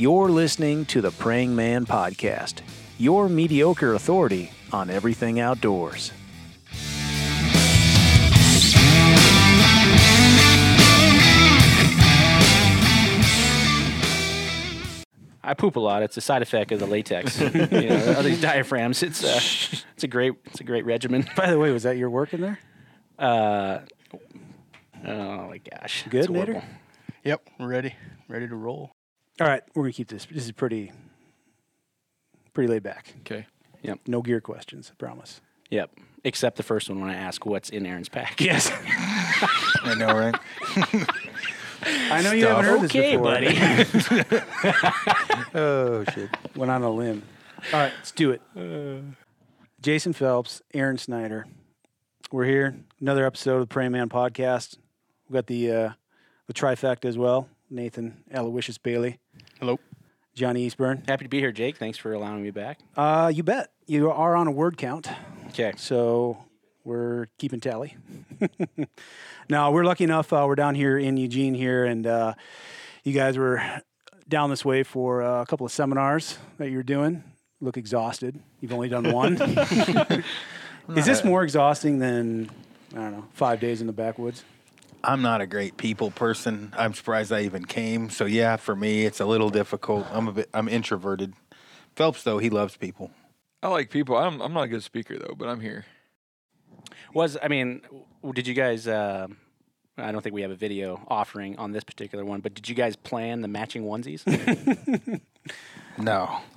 You're listening to the Praying Man Podcast, your mediocre authority on everything outdoors. I poop a lot. It's a side effect of the latex. you know, of these diaphragms. It's uh, it's a great it's a great regimen. By the way, was that your work in there? Uh, oh my gosh, Good, It's. Nader? Yep, we're ready. Ready to roll. All right, we're gonna keep this. This is pretty, pretty laid back. Okay. Yep. No gear questions. I promise. Yep. Except the first one when I ask what's in Aaron's pack. Yes, I know, right? I know you haven't heard this Okay, before. buddy. Oh shit. Went on a limb. All right, let's do it. Jason Phelps, Aaron Snyder. We're here. Another episode of the Praying Man podcast. We've got the uh, the trifecta as well. Nathan Aloysius Bailey, Hello. Johnny Eastburn. Happy to be here, Jake. Thanks for allowing me back. Uh, you bet. You are on a word count. Okay. So we're keeping tally. now we're lucky enough. Uh, we're down here in Eugene here, and uh, you guys were down this way for uh, a couple of seminars that you're doing. Look exhausted. You've only done one. Is this more exhausting than I don't know five days in the backwoods? I'm not a great people person. I'm surprised I even came. So yeah, for me, it's a little difficult. I'm a bit. I'm introverted. Phelps though, he loves people. I like people. I'm I'm not a good speaker though, but I'm here. Was I mean, did you guys? Uh, I don't think we have a video offering on this particular one, but did you guys plan the matching onesies? No.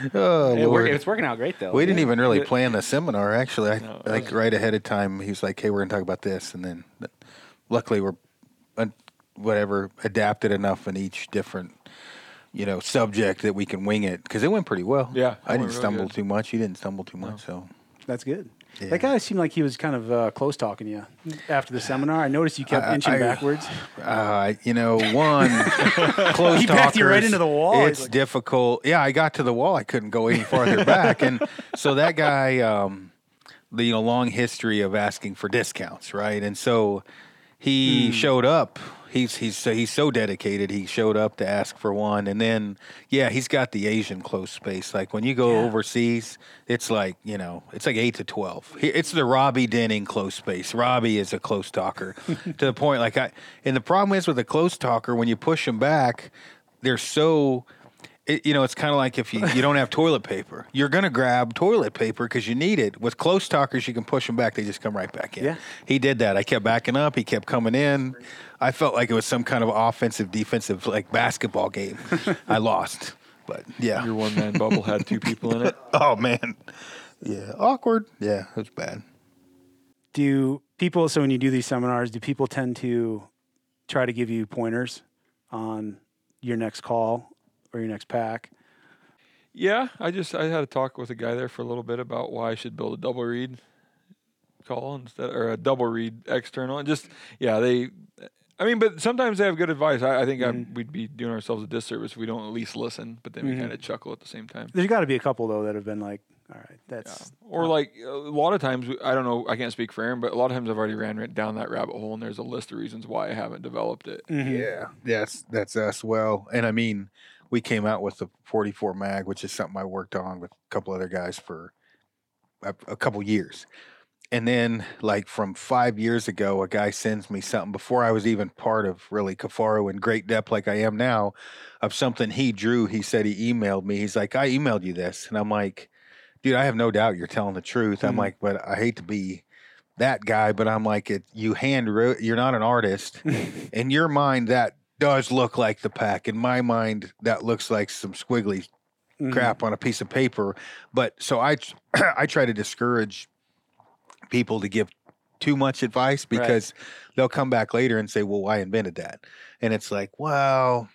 It oh work- Lord. it's working out great though. We didn't even really plan the seminar. Actually, I No, like right ahead of time. He was like, "Hey, we're going to talk about this," and then, luckily, we're uh, whatever adapted enough in each different, you know, subject that we can wing it because it went pretty well. Yeah, I didn't really stumble good. too much. You didn't stumble too much, so That's good. Yeah. That guy seemed like he was kind of uh, close talking to you after the seminar. I noticed you kept I- inching I- backwards. Uh, you know, one close talking. He backed you right into the wall. It's like- difficult. Yeah, I got to the wall. I couldn't go any farther back, and so that guy, um, the you know, long history of asking for discounts, right? And so he showed up. He's he's so he's so dedicated. He showed up to ask for one, and then yeah, he's got the Asian close space. Like when you go overseas, it's like you know, it's like eight to twelve. It's the Robbie Denning close space. Robbie is a close talker to the point. Like I, and the problem is with a close talker when you push them back, they're so. It, you know, it's kind of like if you, you don't have toilet paper, you're going to grab toilet paper because you need it. With close talkers, you can push them back; they just come right back in. Yeah. He did that. I kept backing up. He kept coming in. I felt like it was some kind of offensive, defensive, like basketball game. I lost, but yeah. Your one man bubble had two people in it. oh man, yeah, awkward. Yeah, it was bad. do people so when you do these seminars do people tend to try to give you pointers on your next call or your next pack Yeah, I just I had a talk with a guy there for a little bit about why I should build a double reed call instead or a double reed external and just yeah they. I mean, but sometimes they have good advice. I, I think I, we'd be doing ourselves a disservice if we don't at least listen, but then we mm-hmm. kind of chuckle at the same time. there's got to be a couple though that have been like all right that's Or like a lot of times, I don't know, I can't speak for Aaron, but a lot of times I've already ran down that rabbit hole, and there's a list of reasons why I haven't developed it. Mm-hmm. Yeah, that's that's us. Well, and I mean, we came out with the 44 mag, which is something I worked on with a couple other guys for a, a couple years. And then, like from five years ago, a guy sends me something before I was even part of really Kifaru in great depth, like I am now, of something he drew. He said he emailed me. He's like, I emailed you this, and I'm like, dude, I have no doubt you're telling the truth. I'm Mhm. like, but I hate to be that guy, but I'm like, it. You hand wrote. You're not an artist. In your mind, that does look like the pack. In my mind, that looks like some squiggly Mhm. crap on a piece of paper. But so I, I try to discourage people to give too much advice because they'll come back later and say, "Well, I invented that," and it's like, well,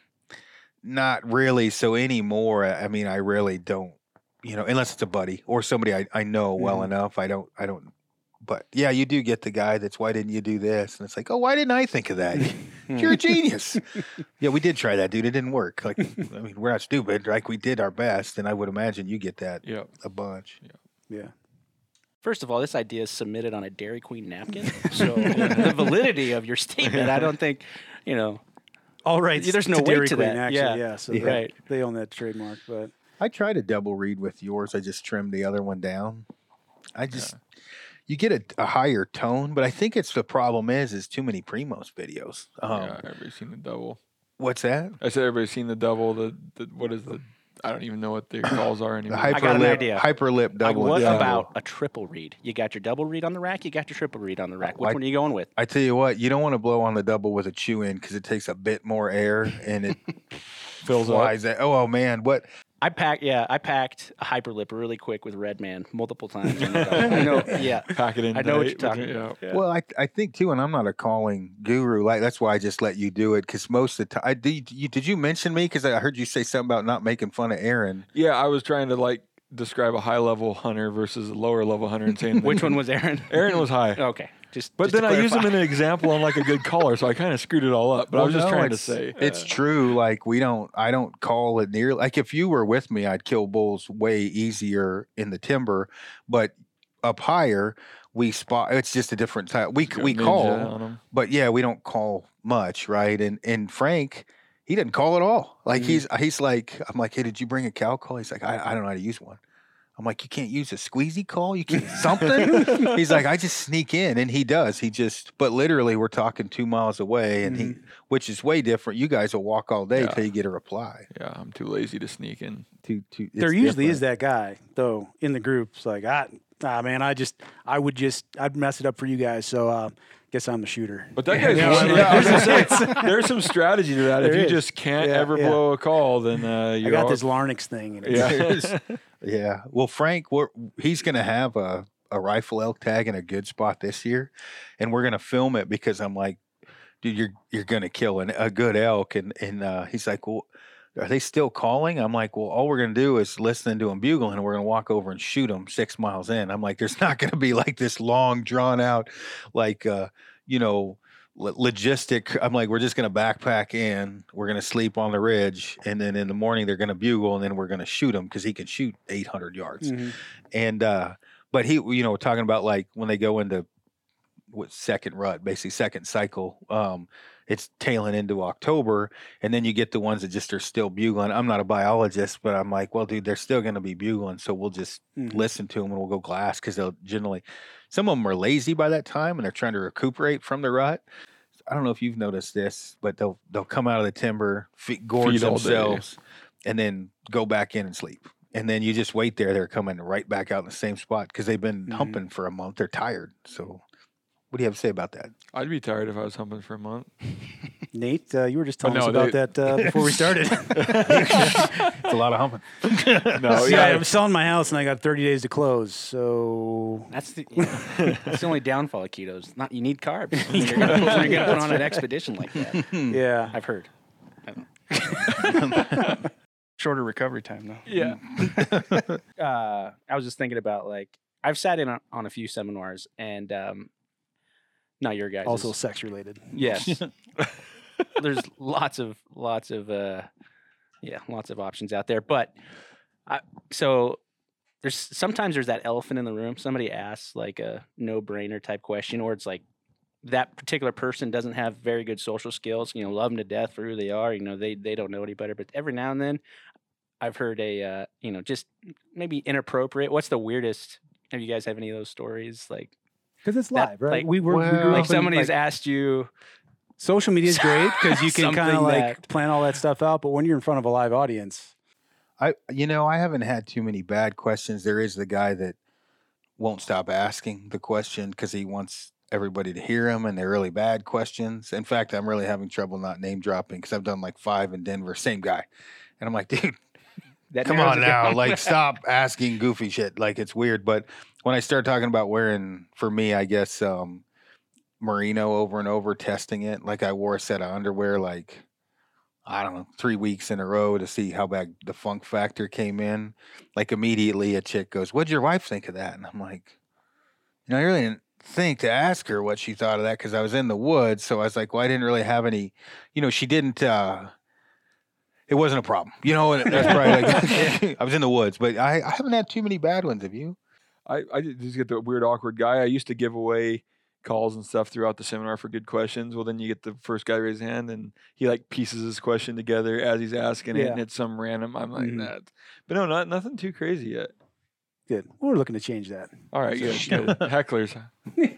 not really. So anymore, I mean, I really don't, you know, unless it's a buddy or somebody I, I know well Mhm. enough. I don't, I don't. But yeah, you do get the guy that's why didn't you do this? And it's like, oh, why didn't I think of that? You're a genius. yeah, we did try that, dude. It didn't work. Like, I mean, we're not stupid. Like, we did our best, and I would imagine you get that Yeah. a bunch. yeah First of all, this idea is submitted on a Dairy Queen napkin, so the validity of your statement, I don't think, you know, All right. There's no way to Queen, that. Actually, Yeah. yeah. So Yeah. they- Right. They own that trademark, but I tried a double reed with yours. I just trimmed the other one down. I just you get a, a higher tone, but I think it's the problem is is too many Primos videos. Um, yeah, everybody's seen the double. What's that? I said everybody's seen the double. The, the what is the? I don't even know what their calls are The anymore. got an hyperlip, idea. hyperlip Like, double. what and single. about a triple reed? You got your double reed on the rack. You got your triple reed on the rack. Which Like- one are you going with? I tell you what, you don't want to blow on the double with a chew in because it takes a bit more air and it Fills up. flies. That, oh, oh man, what? I packed. Yeah, I packed a hyperlip really quick with Redman multiple times. on the double. I know. Yeah. Pack it in. I know what you're talking it, about. Yeah. Well, I I think too, and I'm not a calling guru. Like that's why I just let you do it because most of the time, I did. You, did you mention me? Because I heard you say something about not making fun of Aaron. Yeah, I was trying to like describe a high level hunter versus a lower level hunter and saying Which one was Aaron? Aaron was high. Okay. Just. But just then I use them clarify. in an example on like a good caller, so I kind of screwed it all up. But I was just no, trying to say, it's true. Like we don't, I don't call it near. Like if you were with me, I'd kill bulls way easier in the timber, but up higher, we spot. It's just a different type. We go we ninja call, but yeah, we don't call much, right? And and Frank, he didn't call at all. Like Mm. he's he's like, I'm like, hey, did you bring a cow call? He's like, I, I don't know how to use one. I'm like, you can't use a squeezy call. You can't something. he's like, I just sneak in, and he does. He just, but literally, we're talking two miles away, and he, mm-hmm. which is way different. You guys will walk all day Yeah. till you get a reply. Yeah, I'm too lazy to sneak in. Too, too. there it's usually is that guy though in the groups. Like, I, ah, man, I just, I would just, I'd mess it up for you guys. So, uh, guess I'm the shooter. But that guy's Yeah, yeah. yeah, I was gonna say, there's some strategy to that. if you is. just can't Yeah, ever yeah. blow a call, then uh, I you're got all- this Larnix thing. And it's, Yeah. Yeah. Well, Frank, we're, he's going to have a, a rifle elk tag in a good spot this year, and we're going to film it because I'm like, dude, you're you're going to kill an, a good elk, and and uh, he's like, well. Are they still calling? I'm like, well, all we're gonna do is listen to them bugling, and we're gonna walk over and shoot them six miles in. I'm like, there's not gonna be like this long, drawn out, like, uh, you know, logistic. I'm like, we're just gonna backpack in. We're gonna sleep on the ridge, and then in the morning they're gonna bugle, and then we're gonna shoot him because he can shoot 800 yards. Mhm. And uh, but he, you know, talking about like when they go into what second rut, basically second cycle. Um, it's tailing into October, and then you get the ones that just are still bugling. I'm not a biologist, but I'm like, well, dude, they're still going to be bugling, so we'll just Mhm. listen to them and we'll go glass because they'll generally. Some of them are lazy by that time, and they're trying to recuperate from the rut. I don't know if you've noticed this, but they'll they'll come out of the timber, fe- gorge Feed all day. themselves, and then go back in and sleep. And then you just wait there. They're coming right back out in the same spot because they've been Mhm. humping for a month. They're tired. So, what do you have to say about that? I'd be tired if I was humping for a month. Nate, uh, you were just telling us about they- that uh, before we started. It's a lot of humping. No, yeah, I yeah, was selling my house and I got 30 days to close. So That's the yeah. that's the only downfall of ketos. Not you need carbs. when you're gonna, when you're gonna put on an expedition like that. yeah, I've heard. Shorter recovery time though. Yeah. uh, I was just thinking about like I've sat in on, on a few seminars and um, not your guys. also sex related. yes. There's lots of lots of uh, yeah, lots of options out there. But I, so there's sometimes there's that elephant in the room. Somebody asks like a no brainer type question, or it's like that particular person doesn't have very good social skills. You know, love them to death for who they are. You know, they they don't know any better. But every now and then, I've heard a uh, you know just maybe inappropriate. What's the weirdest? Have you guys have any of those stories like Because it's That, live, right? like- we were Well, grew like up in, somebody's like, asked you? social media is great because you can kind of like that- plan all that stuff out. But when you're in front of a live audience, I, you know, I haven't had too many bad questions. There is the guy that won't stop asking the question because he wants everybody to hear him, and they're really bad questions. In fact, I'm really having trouble not name dropping because I've done like five in Denver, same guy, and I'm like, dude, That come on now, like stop asking goofy shit. Like it's weird. But when I start talking about wearing, for me, I guess um, merino over and over, testing it, like I wore a set of underwear, like I don't know, three weeks in a row to see how bad the funk factor came in. Like immediately, a chick goes, "What'd your wife think of that?" And I'm like, you know, I really didn't think to ask her what she thought of that because I was in the woods. So I was like, well, I didn't really have any, you know, she didn't. uh it wasn't a problem, you know. And that's probably like I was in the woods, but I, I haven't had too many bad ones. Have you? I, I just get the weird awkward guy. I used to give away calls and stuff throughout the seminar for good questions. Well, then you get the first guy raise his hand and he like pieces his question together as he's asking it, and it's some random. I'm like Mhm. that, but no, not nothing too crazy yet. Good. We're looking to change that. All right, yeah. good. Hecklers,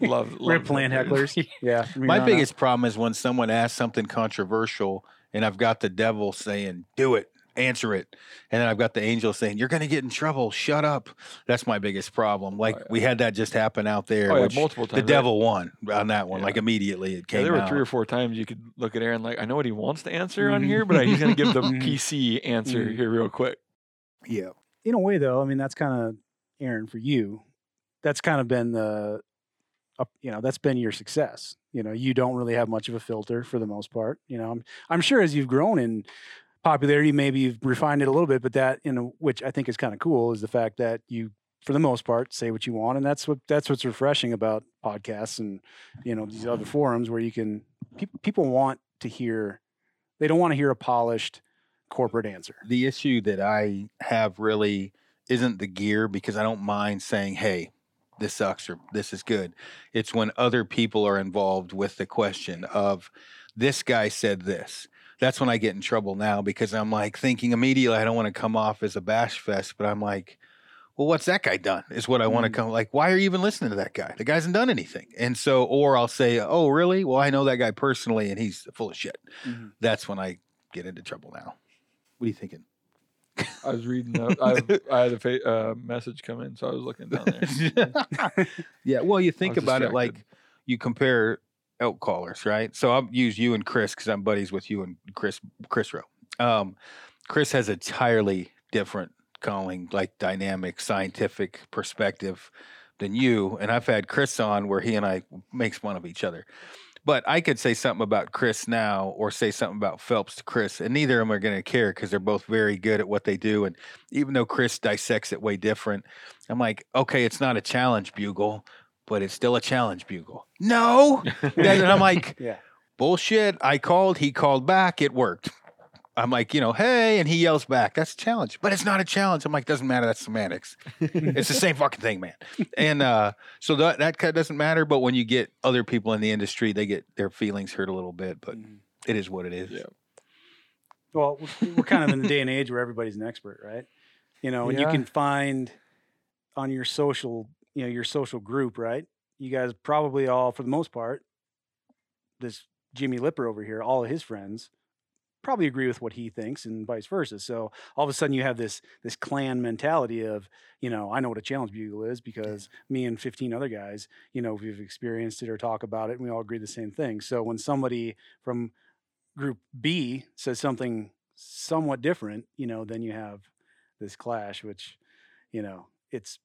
love. love We're playing hecklers. Yeah. My on out. biggest problem is when someone asks something controversial and I've got the devil saying, do it, answer it. And then I've got the angel saying, you're going to get in trouble. Shut up. That's my biggest problem. Like yeah. we had that just happen out there. Oh, yeah, which multiple the times. I- devil won on that one. Yeah. Like immediately it Yeah, came there were out. three or four times you could look at Aaron like, I know what he wants to answer on here, but he's going to give the Mhm. PC answer Mhm. here real quick. yeah. in a way though i mean that's kind of aaron for you that's kind of been the up you know that's been your success you know you don't really have much of a filter for the most part you know i'm, I'm sure as you've grown in popularity maybe you've refined it a little bit but that you know which i think is kind of cool is the fact that you for the most part say what you want and that's what that's what's refreshing about podcasts and you know these other forums where you can peop people want to hear they don't want to hear a polished corporate answer. The issue that I have really isn't the gear because I don't mind saying, hey, this sucks or this is good. It's when other people are involved with the question of this guy said this. That's when I get in trouble now because I'm like thinking immediately I don't want to come off as a bash fest, but I'm like, well, what's that guy done? Is what I want to Mm. come like, why are you even listening to that guy? The guy hasn't done anything. And so, or I'll say, oh, really? Well, I know that guy personally and he's full of shit. Mhm. That's when I get into trouble now. What are you thinking? I was reading, I, I had a fa- uh, message come in, so I was looking down there. yeah, well, you think about it like you compare elk callers, right? So I'll use you and Chris because I'm buddies with you and Chris Chris Rowe. Um, Chris has entirely different calling, like dynamic, scientific perspective than you. And I've had Chris on where he and I makes fun of each other. But I could say something about Chris now or say something about Phelps to Chris, and neither of them are going to care because they're both very good at what they do. And even though Chris dissects it way different, I'm like, okay, it's not a challenge bugle, but it's still a challenge bugle. No. and I'm like, yeah bullshit. I called, he called back, it worked. I'm like, you know, hey, and he yells back. That's a challenge, but it's not a challenge. I'm like, doesn't matter. That's semantics. it's the same fucking thing, man. And uh, so that that kind of doesn't matter. But when you get other people in the industry, they get their feelings hurt a little bit. But Mhm. it is what it is. Yeah. Well, we're- we're kind of in the day and age where everybody's an expert, right? You know, and you can find on your social, you know, your social group, right? You guys probably all, for the most part, this Jimmy Lipper over here, all of his friends probably agree with what he thinks and vice versa. So all of a sudden you have this this clan mentality of, you know, I know what a challenge bugle is because me and 15 other guys, you know, we've experienced it or talk about it and we all agree the same thing. So when somebody from group B says something somewhat different, you know, then you have this clash, which, you know, it's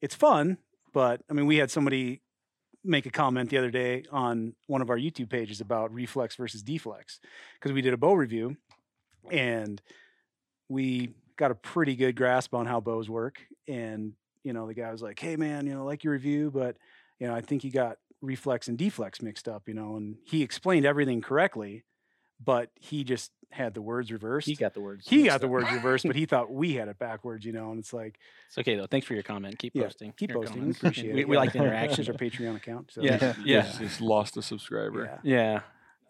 it's fun, but I mean, we had somebody make a comment the other day on one of our YouTube pages about reflex versus deflex because we did a bow review and we got a pretty good grasp on how bows work. And, you know, the guy was like, Hey man, you know, like your review, but you know, I think you got reflex and deflex mixed up, you know, and he explained everything correctly, but he just had the words reversed. He got the words. He mixed got the words reversed, but he thought we had it backwards, you know, and it's like, It's okay though. Thanks for your comment. Keep Yeah, posting. keep your posting. comments. Appreciate we, it. We yeah. like the This interaction. is our Patreon account. So. Yeah. Yeah, Yeah. just lost a subscriber. Yeah. Yeah.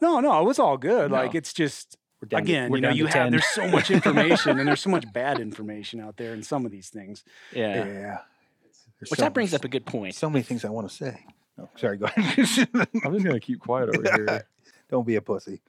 No, no, it was all good. No. Like it's just We're down to- again, we're you know, down you have 10. there's so much information and there's so much bad information out there in some of these things. Yeah. Yeah. There's Which so- that brings up a good point. so many things I want to say. Oh, sorry, go ahead. I'm just gonna keep quiet over here. Don't be a pussy.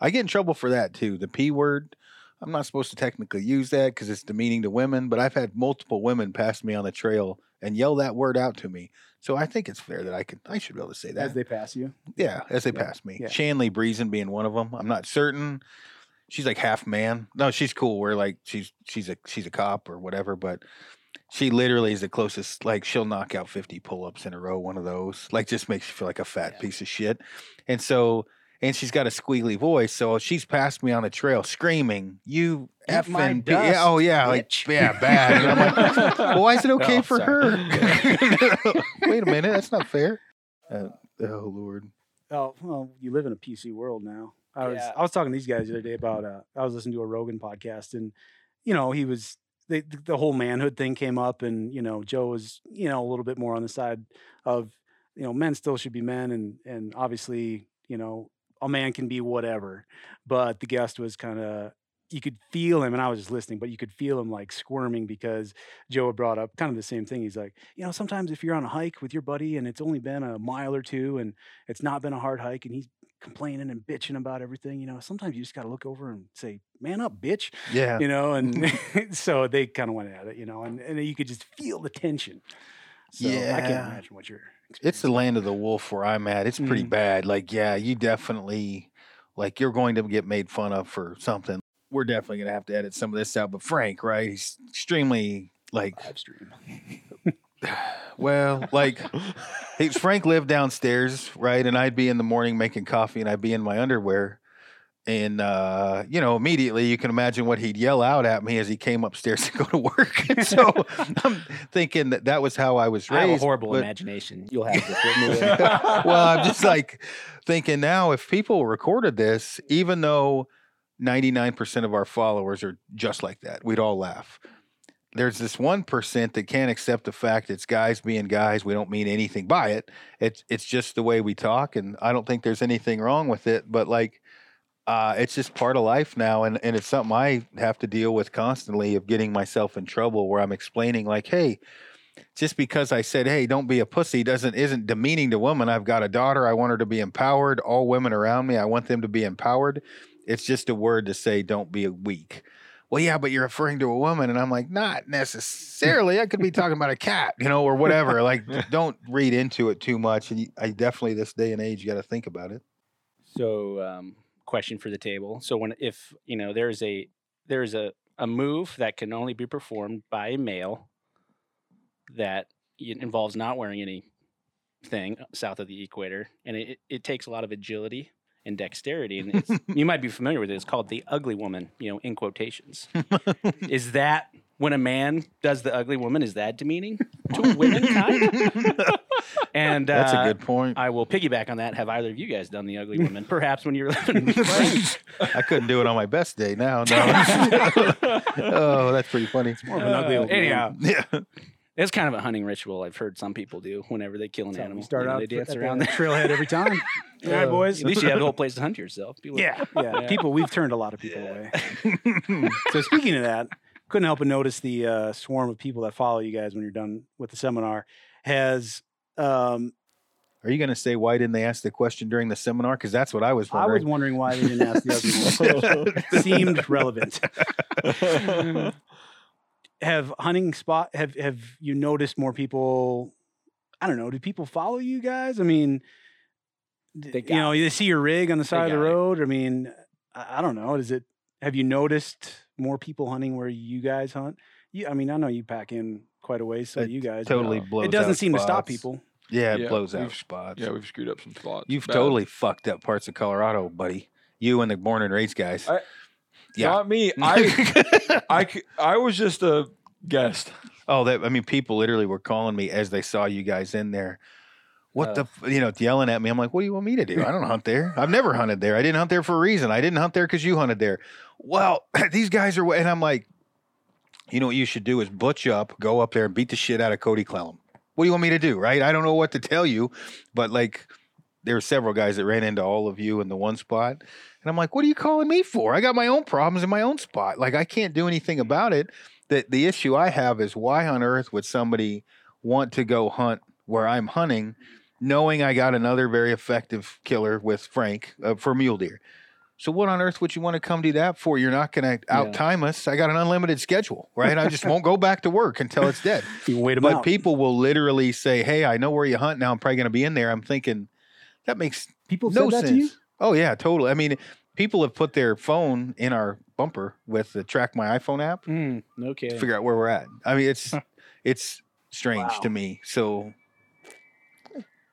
I get in trouble for that too. The P word. I'm not supposed to technically use that because it's demeaning to women, but I've had multiple women pass me on the trail and yell that word out to me. So I think it's fair that I can I should be able to say that. As they pass you. yeah, as they Yeah, pass me. yeah. Shanley Breezen being one of them. I'm not certain. She's like half man. No, she's cool. We're like she's she's a she's a cop or whatever, but she literally is the closest. Like she'll knock out 50 pull-ups in a row. One of those. Like just makes you feel like a fat Yeah. piece of shit. And so and she's got a squealy voice, so she's passed me on the trail screaming, "You Eat my effing P-" yeah, oh yeah, like yeah, bad." And I'm like, well, why is it okay Oh, for sorry. her? Wait a minute, that's not fair. Uh, oh Lord. Oh, well, you live in a PC world now. I was Yeah. I was talking to these guys the other day about uh I was listening to a Rogan podcast and you know, he was the the whole manhood thing came up and you know, Joe was, you know, a little bit more on the side of you know, men still should be men, and and obviously, you know, a man can be whatever. But the guest was kind of you could feel him, and I was just listening, but you could feel him like squirming because Joe had brought up kind of the same thing. He's like, you know, sometimes if you're on a hike with your buddy and it's only been a mile or two and it's not been a hard hike and he's complaining and bitching about everything, you know, sometimes you just got to look over and say, man up, bitch, Yeah. you know, and mm. so they kind of went at it, you know, and, and you could just feel the tension. So I can't imagine what you're. It's the land of the wolf where I'm at. It's pretty Mm. bad. Like, yeah, you definitely like you're going to get made fun of for something. We're definitely gonna have to edit some of this out. But Frank, right? He's extremely like live stream. well, like he, Frank lived downstairs, right? And I'd be in the morning making coffee and I'd be in my underwear. And uh, you know, immediately you can imagine what he'd yell out at me as he came upstairs to go to work. And so I'm thinking that that was how I was I raised. have a horrible but- imagination. You'll have to well, I'm just like thinking now if people recorded this, even though 99% of our followers are just like that, we'd all laugh. There's this 1% that can't accept the fact it's guys being guys. We don't mean anything by it. It's it's just the way we talk and I don't think there's anything wrong with it, but like uh, it's just part of life now and, and it's something I have to deal with constantly of getting myself in trouble where I'm explaining like, hey, just because I said, "Hey, don't be a pussy," doesn't isn't demeaning to women. I've got a daughter. I want her to be empowered. All women around me, I want them to be empowered. It's just a word to say, "Don't be a weak." Well, yeah, but you're referring to a woman, and I'm like, not necessarily. I could be talking about a cat, you know, or whatever. Like, don't read into it too much. And I definitely, this day and age, you got to think about it. So, um, question for the table. So, when if you know there's a there's a a move that can only be performed by a male that involves not wearing anything uh, south of the equator, and it, it- takes a lot of agility and dexterity. And it's, you might be familiar with it. It's called the ugly woman. You know, in quotations. is that when a man does the ugly woman? Is that demeaning to womankind? and That's uh, a good point. I will piggyback on that. Have either of you guys done the ugly woman? Perhaps when you were living with Frank. I couldn't do it on my best day. Now, no. oh, that's pretty funny. It's more of an ugly Uh, old man. anyhow, Yeah. it's kind of a hunting ritual. I've heard some people do whenever they kill an That's how animal. start You know, out they at dance the around there. trailhead every time. All right, Uh, boys. At least you have a whole place to hunt yourself. People- Yeah, yeah, Yeah. People, we've turned a lot of people away. so speaking of that, couldn't help but notice the uh, swarm of people that follow you guys when you're done with the seminar has. Um, Are you going to say why didn't they ask the question during the seminar? Because that's what I was wondering. I was wondering. wondering why they didn't ask the other one. Seemed relevant. have hunting spot? Have have you noticed more people? I don't know. Do people follow you guys? I mean, d- They you know, got they see your rig on the side of the got it. road. I mean, I, I don't know. Is it? Have you noticed more people hunting where you guys hunt? You, I mean, I know you pack in quite a ways, so It you guys. but totally blows. It doesn't out seem to stop people. Yeah, it Yeah, blows out we've- spots. yeah, we've screwed up some spots. You've Bad. totally fucked up parts of Colorado, buddy. You and the born and raised guys. I- yeah. Not me. I, I, c- I was just a guest. oh, that I mean, people literally were calling me as they saw you guys in there. What the, Uh. f- you know, yelling at me. I'm like, what do you want me to do? I don't hunt there. I've never hunted there. I didn't hunt there for a reason. I didn't hunt there because you hunted there. Well, these guys are, and I'm like, you know what you should do is butch up, go up there and beat the shit out of Cody Clellum. What do you want me to do? Right? I don't know what to tell you, but like, there were several guys that ran into all of you in the one spot. And I'm like, what are you calling me for? I got my own problems in my own spot. Like, I can't do anything about it. The, the issue I have is why on earth would somebody want to go hunt where I'm hunting, knowing I got another very effective killer with Frank uh, for mule deer? So what on earth would you want to come do that for? You're not going to Yeah. out time us. I got an unlimited schedule, right? I just won't go back to work until it's dead. You wait But out. people will literally say, "Hey, I know where you hunt now. I'm probably going to be in there." I'm thinking that makes people no sense. to you. Oh yeah, totally. I mean, people have put their phone in our bumper with the Track My iPhone app Mm, no to kidding. figure out where we're at. I mean, it's it's strange to me. So,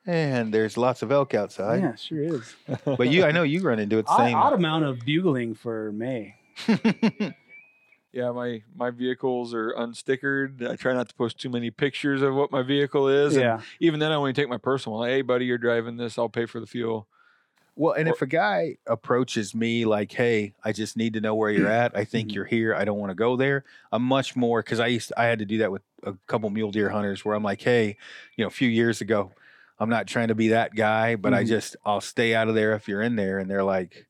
and there's lots of elk outside. yeah, sure is. But you, I know you run into it the Odd, same. odd amount of bugling for May. Yeah, my my vehicles are unstickered. I try not to post too many pictures of what my vehicle is. and Yeah, even then, I only take my personal. Hey, buddy, you're driving this. I'll pay for the fuel. Well, and Or- if a guy approaches me like, "Hey, I just need to know where you're at. I think Mhm. you're here. I don't want to go there." I'm much more because I used I had to do that with a couple mule deer hunters where I'm like, "Hey, you know, a few years ago, I'm not trying to be that guy, but I Mhm. just I'll stay out of there if you're in there, and they're like.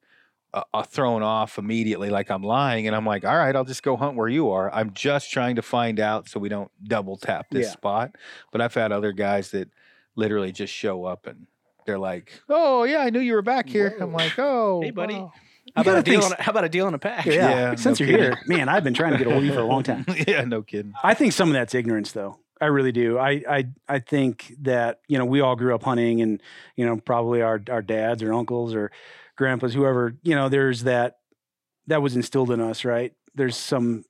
Uh, uh, thrown off immediately, like I'm lying, and I'm like, "All right, I'll just go hunt where you are." I'm just trying to find out so we don't double tap this Yeah. spot. But I've had other guys that literally just show up and they're like, "Oh yeah, I knew you were back here." I'm like, "Oh, Hey, buddy. wow." How about a deal? think On, a- how about a deal in a pack? Yeah, Yeah, since no you're kidding. here, man, I've been trying to get a hold of you for a long time. yeah, no kidding. I think some of that's ignorance, though. I really do. I, I I think that you know we all grew up hunting, and you know probably our our dads or uncles or grandpas, whoever you know. There's that that was instilled in us, right? There's some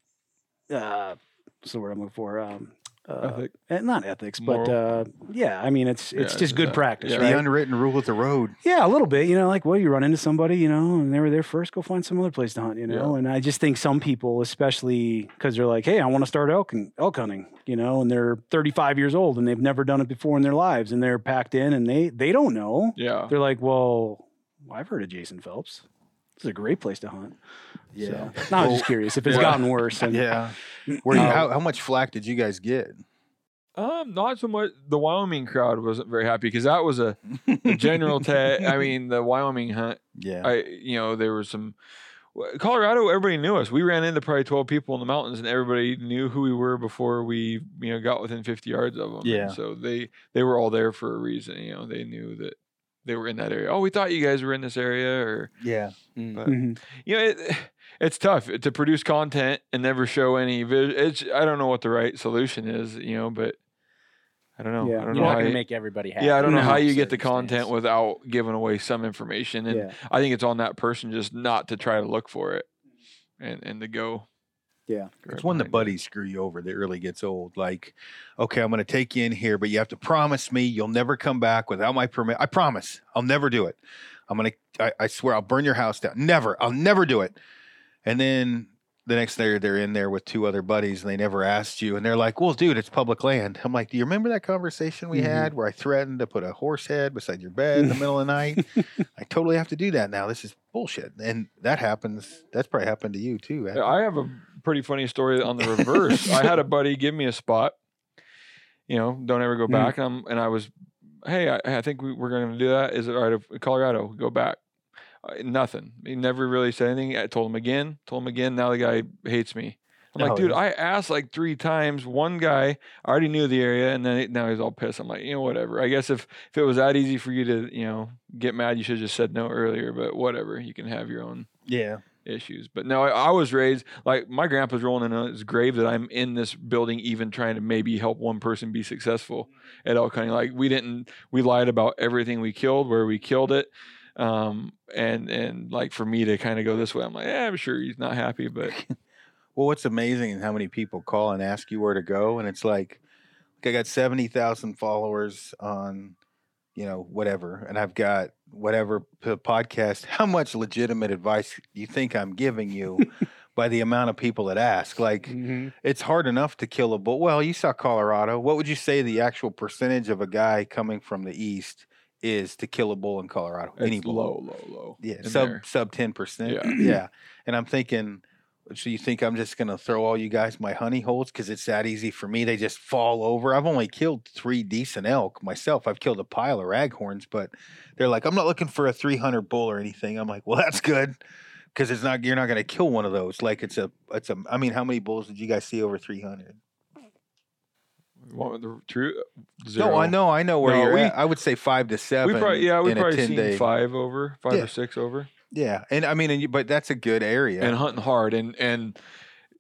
uh, what's the word I'm looking for? Um, uh, Ethic. eh, not ethics, but uh, yeah. I mean, it's it's Yeah, just good that- practice, yeah. right? The unwritten rule of the road. Yeah, a little bit. You know, like, well, you run into somebody, you know, and they were there first, go find some other place to hunt, you know. And I just think some people, especially because they're like, hey, I want to start elk, and, elk hunting, you know, and they're 35 years old and they've never done it before in their lives and they're packed in and they they don't know. Yeah. They're like, well, I've heard of Jason Phelps. This is a great place to hunt. Yeah. So, no, I was just curious if it's Yeah. gotten worse. And, Yeah. Where you, Um, how, how much flack did you guys get? Um, not so much. The Wyoming crowd wasn't very happy because that was a, a general tag. I mean, the Wyoming hunt. Yeah. I, you know, there was some. Colorado, everybody knew us. We ran into probably twelve people in the mountains, and everybody knew who we were before we, you know, got within fifty yards of them. Yeah. so they they were all there for a reason. You know, they knew that they were in that area. Oh, we thought you guys were in this area, or yeah. but Mhm. you know, it, it's tough to produce content and never show any. vi- It's I don't know what the right solution is. You know, but I don't know. Yeah. I don't You're know not how going to you- make everybody happy. yeah, I don't know how you get the Circumstance. content without giving away some information, and Yeah. I think it's on that person just not to try to look for it, and and to go. Yeah. It's right when the behind it. buddies screw you over that really gets old. Like, okay, I'm going to take you in here, but you have to promise me you'll never come back without my permit. I promise. I'll never do it. I'm going to, I swear, I'll burn your house down. Never. I'll never do it. And then the next day they're in there with two other buddies and they never asked you. And they're like, well, dude, it's public land. I'm like, do you remember that conversation we Mhm. had where I threatened to put a horse head beside your bed in the middle of the night? I totally have to do that now. This is bullshit. And that happens. That's probably happened to you too. Yeah, I have a pretty funny story on the reverse. I had a buddy give me a spot. You know, don't ever go Mm. back. And, I'm, and I was, hey, I, I think we, we're going to do that. Is it all right if Colorado go back? Uh, nothing. He never really said anything. I told him again, told him again. Now the guy hates me. I'm like, Oh, dude. I asked like three times. One guy I already knew the area, and then now he's all pissed. I'm like, you know, whatever. I guess if if it was that easy for you to, you know, get mad, you should have just said no earlier. But whatever, you can have your own yeah. Issues. But no, I, I was raised like my grandpa's rolling in his grave that I'm in this building, even trying to maybe help one person be successful at elk hunting. Like we didn't, we lied about everything we killed, where we killed it. Um, and, and like for me to kind of go this way, I'm like, yeah, I'm sure he's not happy, but Well, what's amazing is how many people call and ask you where to go, and it's like, like I got seventy thousand followers on, you know, whatever, and I've got whatever podcast. How much legitimate advice you think I'm giving you by the amount of people that ask? Like, Mhm. it's hard enough to kill a bull. Well, you saw Colorado. What would you say the actual percentage of a guy coming from the east is to kill a bull in Colorado? Any it's bull? low, low, low. Yeah, sub there. sub ten percent. Yeah. Yeah. and I'm thinking, so you think I'm just gonna throw all you guys my honey holes because it's that easy for me? They just fall over. I've only killed three decent elk myself. I've killed a pile of raghorns, but they're like, I'm not looking for a 300 bull or anything. I'm like, well, that's good because it's not you're not gonna kill one of those. Like it's a it's a. I mean, how many bulls did you guys see over 300? Want the true? Zero. Uh, no, I know, I know where No, you're we- at. I would say five to seven. We probably yeah, we probably seen day. five over, five Yeah. or six over. Yeah, and I mean, and you, but that's a good area. and hunting hard and and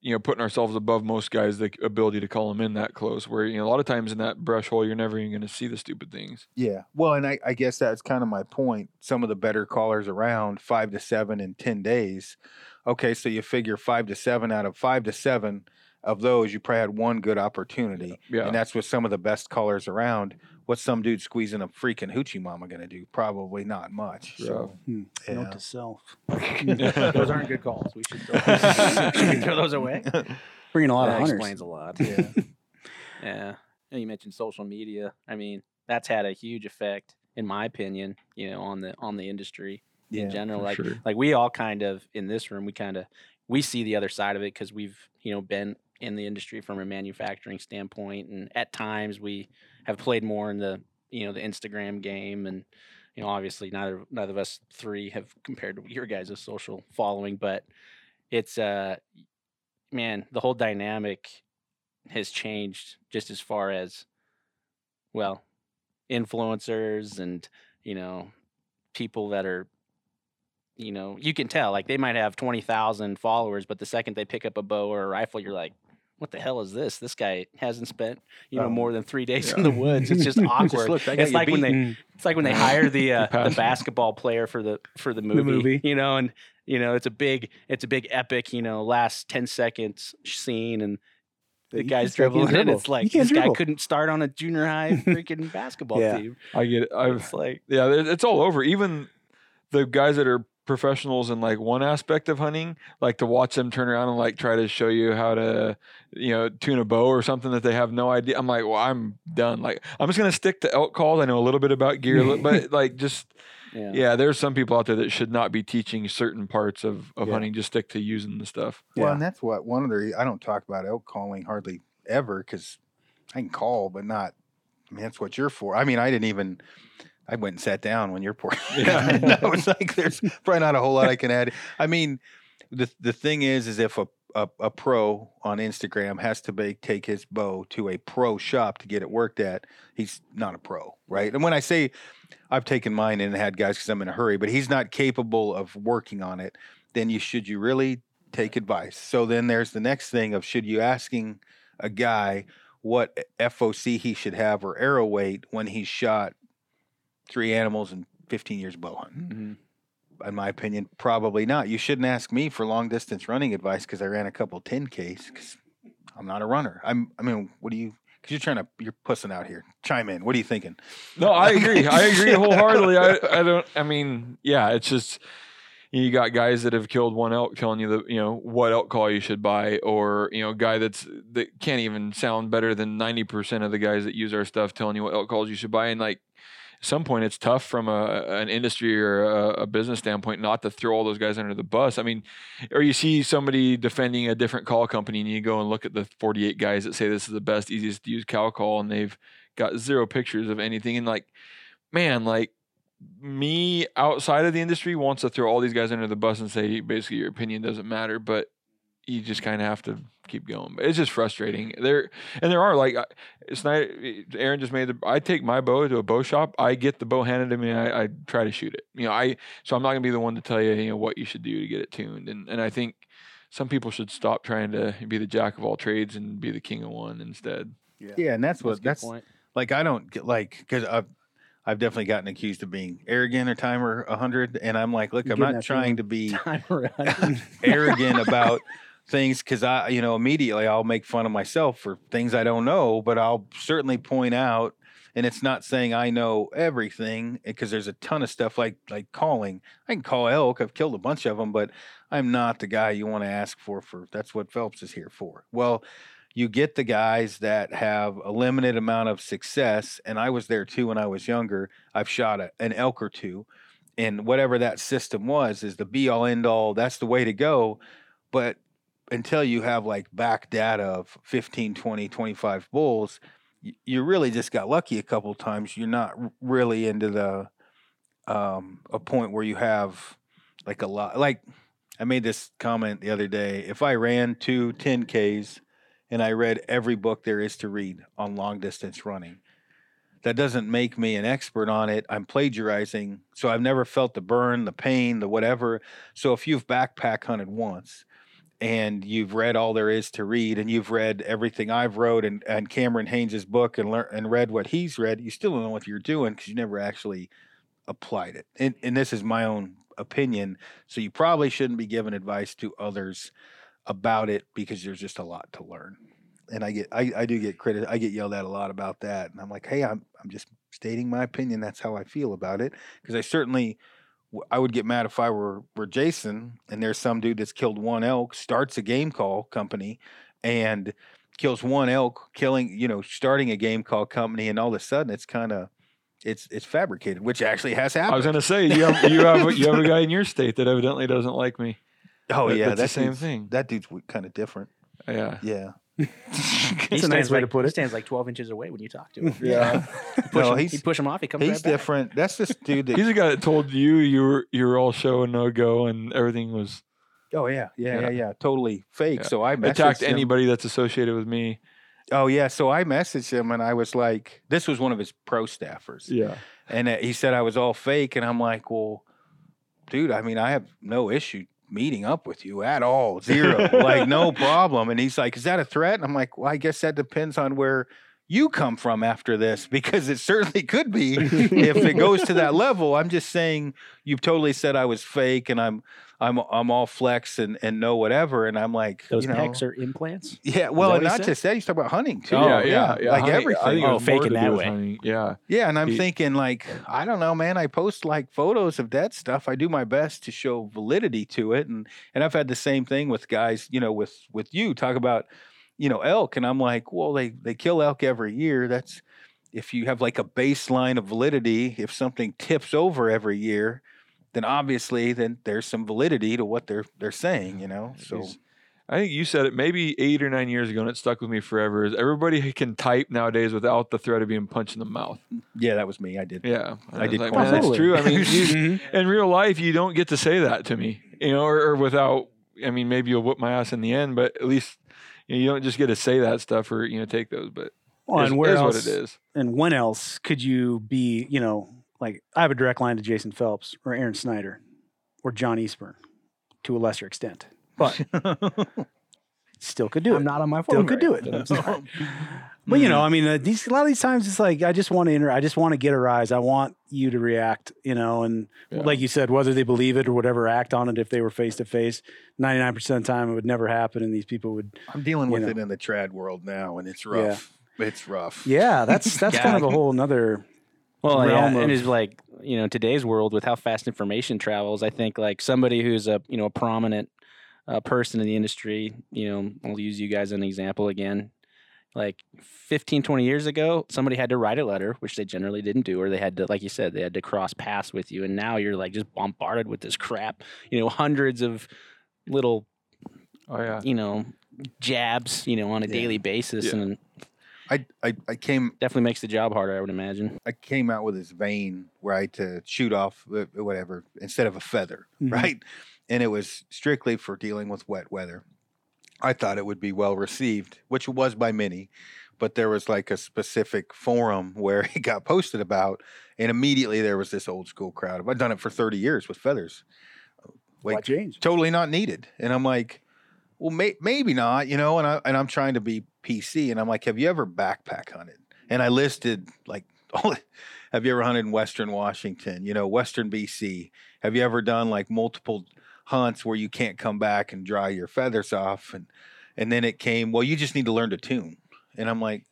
you know putting ourselves above most guys the ability to call them in that close where you know a lot of times in that brush hole you're never even going to see the stupid things Yeah. Well, and I, I guess that's kind of my point. Some of the better callers around five to seven in 10 days. Okay. So you figure five to seven out of five to seven of those, you probably had one good opportunity. yeah And that's with some of the best callers around. What's some dude squeezing a freaking hoochie mama going to do? Probably not much. So, Hmm. yeah. Note to self. those aren't good calls. We should throw, should we throw those away. Bringing a lot that of hunters. explains a lot. Yeah. Yeah. And you mentioned social media. I mean, that's had a huge effect, in my opinion, you know, on the on the industry yeah. in general. Like sure. like we all kind of in this room, we kind of we see the other side of it because we've you know been in the industry from a manufacturing standpoint, and at times we have played more in the you know the Instagram game, and you know obviously neither neither of us three have compared to your guys' social following, but it's uh man the whole dynamic has changed just as far as well influencers and you know people that are you know you can tell like they might have 20,000 followers but the second they pick up a bow or a rifle you're like what the hell is this this guy hasn't spent you know Oh. more than 3 days in the woods it's just awkward look, it's like when they it's like when they hire the uh, the basketball player for the for the movie, movie. you know, and you know it's a big it's a big epic, you know, last ten seconds scene, and the You guy's dribbling, and dribble. it's like this guy couldn't start on a junior high freaking basketball Yeah. team. I get it. I've It's like yeah, it's all over. Even the guys that are professionals in like one aspect of hunting, like to watch them turn around and like try to show you how to, you know, tune a bow or something that they have no idea. I'm like, well, I'm done. Like, I'm just gonna stick to elk calls. I know a little bit about gear, but like, just yeah, yeah, there's some people out there that should not be teaching certain parts of of Yeah. hunting. Just stick to using the stuff. Well, Yeah. and that's what one of the I don't talk about elk calling hardly ever because I can call, but not. I mean, that's what you're for. I mean, I didn't even. I went and sat down when you're pouring. Yeah. I was like, there's probably not a whole lot I can add. I mean, the the thing is, is if a a, a pro on Instagram has to be, take his bow to a pro shop to get it worked at, he's not a pro, right? And when I say I've taken mine and had guys because I'm in a hurry, but he's not capable of working on it, then you should you really take advice. So then there's the next thing of should you asking a guy what FOC he should have or arrow weight when he's shot three animals in 15 years bow hunting. Mm-hmm. In my opinion, probably not. You shouldn't ask me for long distance running advice because I ran a couple 10Ks because I'm not a runner. I'm, I mean, what do you, because you're trying to, you're pussing out here. Chime in. What are you thinking? No, I agree. I agree wholeheartedly. I, I don't. I mean, yeah, it's just you got guys that have killed one elk telling you the you know what elk call you should buy, or you know, guy that's that can't even sound better than ninety percent of the guys that use our stuff telling you what elk calls you should buy, and like. Some point, it's tough from a an industry or a, a business standpoint not to throw all those guys under the bus. I mean, or you see somebody defending a different call company, and you go and look at the forty eight guys that say this is the best, easiest to use cow call, and they've got zero pictures of anything, and like man, like me outside of the industry wants to throw all these guys under the bus and say basically your opinion doesn't matter, but you just kind of have to keep going. But it's just frustrating. There and there are like I- it's not. Aaron just made the. I take my bow to a bow shop. I get the bow handed to me. I, I try to shoot it. You know, I so I'm not gonna be the one to tell you you know what you should do to get it tuned. And and I think some people should stop trying to be the jack of all trades and be the king of one instead. Yeah. yeah And that's that's what, that's, point. like, I don't get like, because I've, I've definitely gotten accused of being arrogant or timer 100. And I'm like, look, You I'm not trying feeling? to be Time arrogant about things because I, you know, immediately I'll make fun of myself for things I don't know, but I'll certainly point out. And it's not saying I know everything eh, because there's a ton of stuff like like calling. I can call elk. I've killed a bunch of them, but I'm not the guy you want to ask for. For that's what Phelps is here for. Well, you get the guys that have a limited amount of success, and I was there too when I was younger. I've shot a, an elk or two, and whatever that system was is the be all end all. That's the way to go. But until you have like back data of 15, 20, 25 bulls, you really just got lucky a couple times. You're not really into the um, a point where you have like a lot. Like I made this comment the other day. If I ran two 10Ks and I read every book there is to read on long distance running, that doesn't make me an expert on it. I'm plagiarizing. So I've never felt the burn, the pain, the whatever. So if you've backpack hunted once and you've read all there is to read and you've read everything I've wrote and, and Cameron Hanes' book and learn and read what he's read, you still don't know what you're doing because you never actually applied it. And, and this is my own opinion. So you probably shouldn't be giving advice to others about it because there's just a lot to learn. And I get, I, I do get credit. I get yelled at a lot about that. And I'm like, hey, I'm, I'm just stating my opinion. That's how I feel about it. Because I certainly, I would get mad if I were, were Jason and there's some dude that's killed one elk, starts a game call company and kills one elk, killing, you know, starting a game call company. And all of a sudden it's kind of, it's, it's fabricated, which actually has happened. I was gonna say you have you have you have a guy in your state that evidently doesn't like me. oh that- yeah. that's the that same thing. That dude's kind of different. Yeah. Yeah. He That's a nice way like, to put it. He it. stands like 12 inches away when you talk to him. Yeah. Push no, him, he's he'd push him off. He comes he's right back. different. That's this dude that He's the guy that told you you were you were all show and no go and everything was Oh yeah, yeah, yeah, Yeah. yeah, totally fake. Yeah. So I messaged attacked him. anybody that's associated with me. Oh yeah, so I messaged him and I was like, this was one of his pro staffers, Yeah. and uh, he said I was all fake, and I'm like, well, dude, I mean, I have no issue meeting up with you at all, zero, like no problem. And he's like, is that a threat? And I'm like, well, I guess that depends on where you come from after this, because it certainly could be if it goes to that level. I'm just saying you've totally said I was fake, and I'm. I'm I'm all flex and, and no whatever, and I'm like Those you know, pecs are implants. yeah. Well, and not said? just that. He's talking about hunting too. Oh, yeah, yeah, yeah. like Hunting- everything. I think it Oh, was fake more it to do that with way. hunting. Yeah. Yeah, and I'm He- thinking like, I don't know, man. I post like photos of that stuff. I do my best to show validity to it, and and I've had the same thing with guys, you know, with with you talk about, you know, elk, and I'm like, well, they they kill elk every year. That's if you have like a baseline of validity. If something tips over every year, then obviously then there's some validity to what they're they're saying, you know. So I think you said it maybe eight or nine years ago, and it stuck with me forever. Is everybody can type nowadays without the threat of being punched in the mouth? yeah, that was me. I did. Yeah, I was did Like, quite that's true. I mean, you, Mhm. in real life, you don't get to say that to me, you know, or, or without. I mean, maybe you'll whip my ass in the end, but at least you, know, you don't just get to say that stuff or you know take those. But Well, and where is else? what it is. And when else could you be? You know, like I have a direct line to Jason Phelps or Aaron Snyder or John Eastburn to a lesser extent, but still could do it. I'm not on my phone. still phone. could do it. But you know, I mean, uh, these a lot of these times it's like I just want to inter- I just want to get a rise. I want you to react, you know, and Yeah. like you said, whether they believe it or whatever, act on it. If they were face to face, ninety nine percent of the time it would never happen, and these people would. I'm dealing with know. it in the trad world now, and it's Yeah. rough. It's rough. Yeah, that's that's kind of a whole another. Well, yeah, realm and it's like you know today's world with how fast information travels. I think like somebody who's a you know a prominent uh, person in the industry. You know, I'll use you guys as an example again. Like 15, 20 years ago, somebody had to write a letter, which they generally didn't do, or they had to, like you said, they had to cross paths with you. And now you're like just bombarded with this crap. You know, hundreds of little, Oh yeah, you know, jabs. You know, on a Yeah. daily basis, Yeah. and I, I, I came definitely makes the job harder. I would imagine. I came out with this vein right, to shoot off uh, whatever instead of a feather, Mhm. right? And it was strictly for dealing with wet weather. I thought it would be well received, which it was by many, but there was like a specific forum where it got posted about, and immediately there was this old school crowd. I've done it for 30 years with feathers. Why Like change? totally not needed. And I'm like, well, may- maybe not, you know. And I and I'm trying to be PC, and I'm like, have you ever backpack hunted? And I listed like, all, have you ever hunted in Western Washington? You know, Western BC. Have you ever done like multiple hunts where you can't come back and dry your feathers off? And and then it came, well, you just need to learn to tune. And I'm like,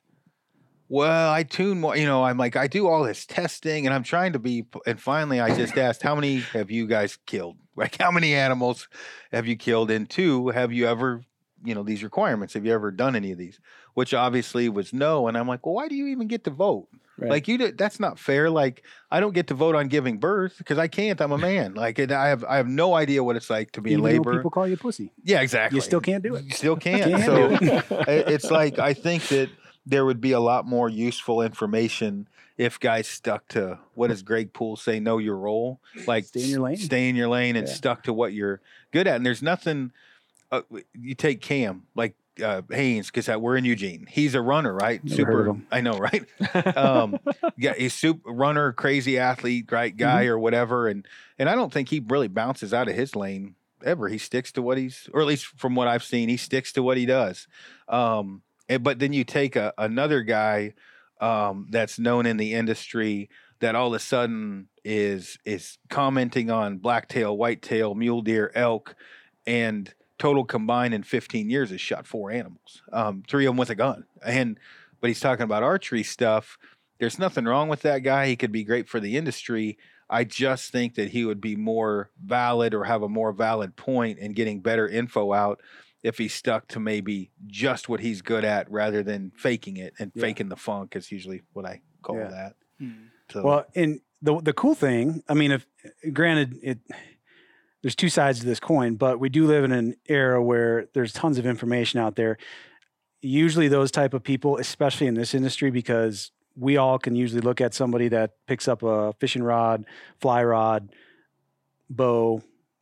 well, I tune more, you know, I'm like, I do all this testing and I'm trying to be, and finally I just asked, how many have you guys killed? Like, how many animals have you killed? And two, have you ever, you know, these requirements, have you ever done any of these? Which obviously was no. And I'm like, well, why do you even get to vote? Right. Like you, that's not fair. Like I don't get to vote on giving birth because I can't. I'm a man. Like and I have, I have no idea what it's like to be Even in labor. people call you pussy, yeah, exactly. you still can't do it. You still can't. Can't so it- it's like I think that there would be a lot more useful information if guys stuck to what does Greg Poole say? Know your role. Like Stay in your lane. Stay in your lane and Yeah. stuck to what you're good at. And there's nothing. Uh, you take Cam like uh, Hanes because we're in Eugene. He's a runner, right? Never him. I know, right? um, yeah, he's super runner, crazy athlete, right guy or whatever. And and I don't think he really bounces out of his lane ever. He sticks to what he's, or at least from what I've seen, he sticks to what he does. Um, and, but then you take a, another guy um, that's known in the industry that all of a sudden is is commenting on blacktail, whitetail, mule deer, elk, and total combined in 15 years has shot four animals, um, three of them with a gun. And but he's talking about archery stuff. There's nothing wrong with that guy. He could be great for the industry. I just think that he would be more valid or have a more valid point in getting better info out if he stuck to maybe just what he's good at rather than faking it and Yeah. faking the funk is usually what I call Yeah. that. So, Well, and the the cool thing, I mean, if granted, it there's two sides to this coin, but we do live in an era where there's tons of information out there. usually those type of people, especially in this industry, because we all can usually look at somebody that picks up a fishing rod, fly rod, bow,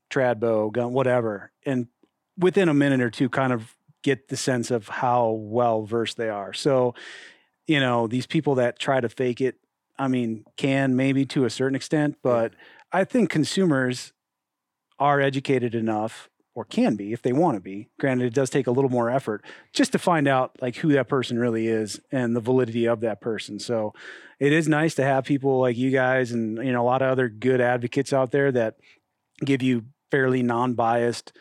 trad bow, gun, whatever, and within a minute or two, kind of get the sense of how well versed they are. So, you know, these people that try to fake it, I mean, can maybe to a certain extent, but I think consumers are educated enough or can be if they want to be. Granted, it does take a little more effort just to find out like who that person really is and the validity of that person. So it is nice to have people like you guys and you know a lot of other good advocates out there that give you fairly non-biased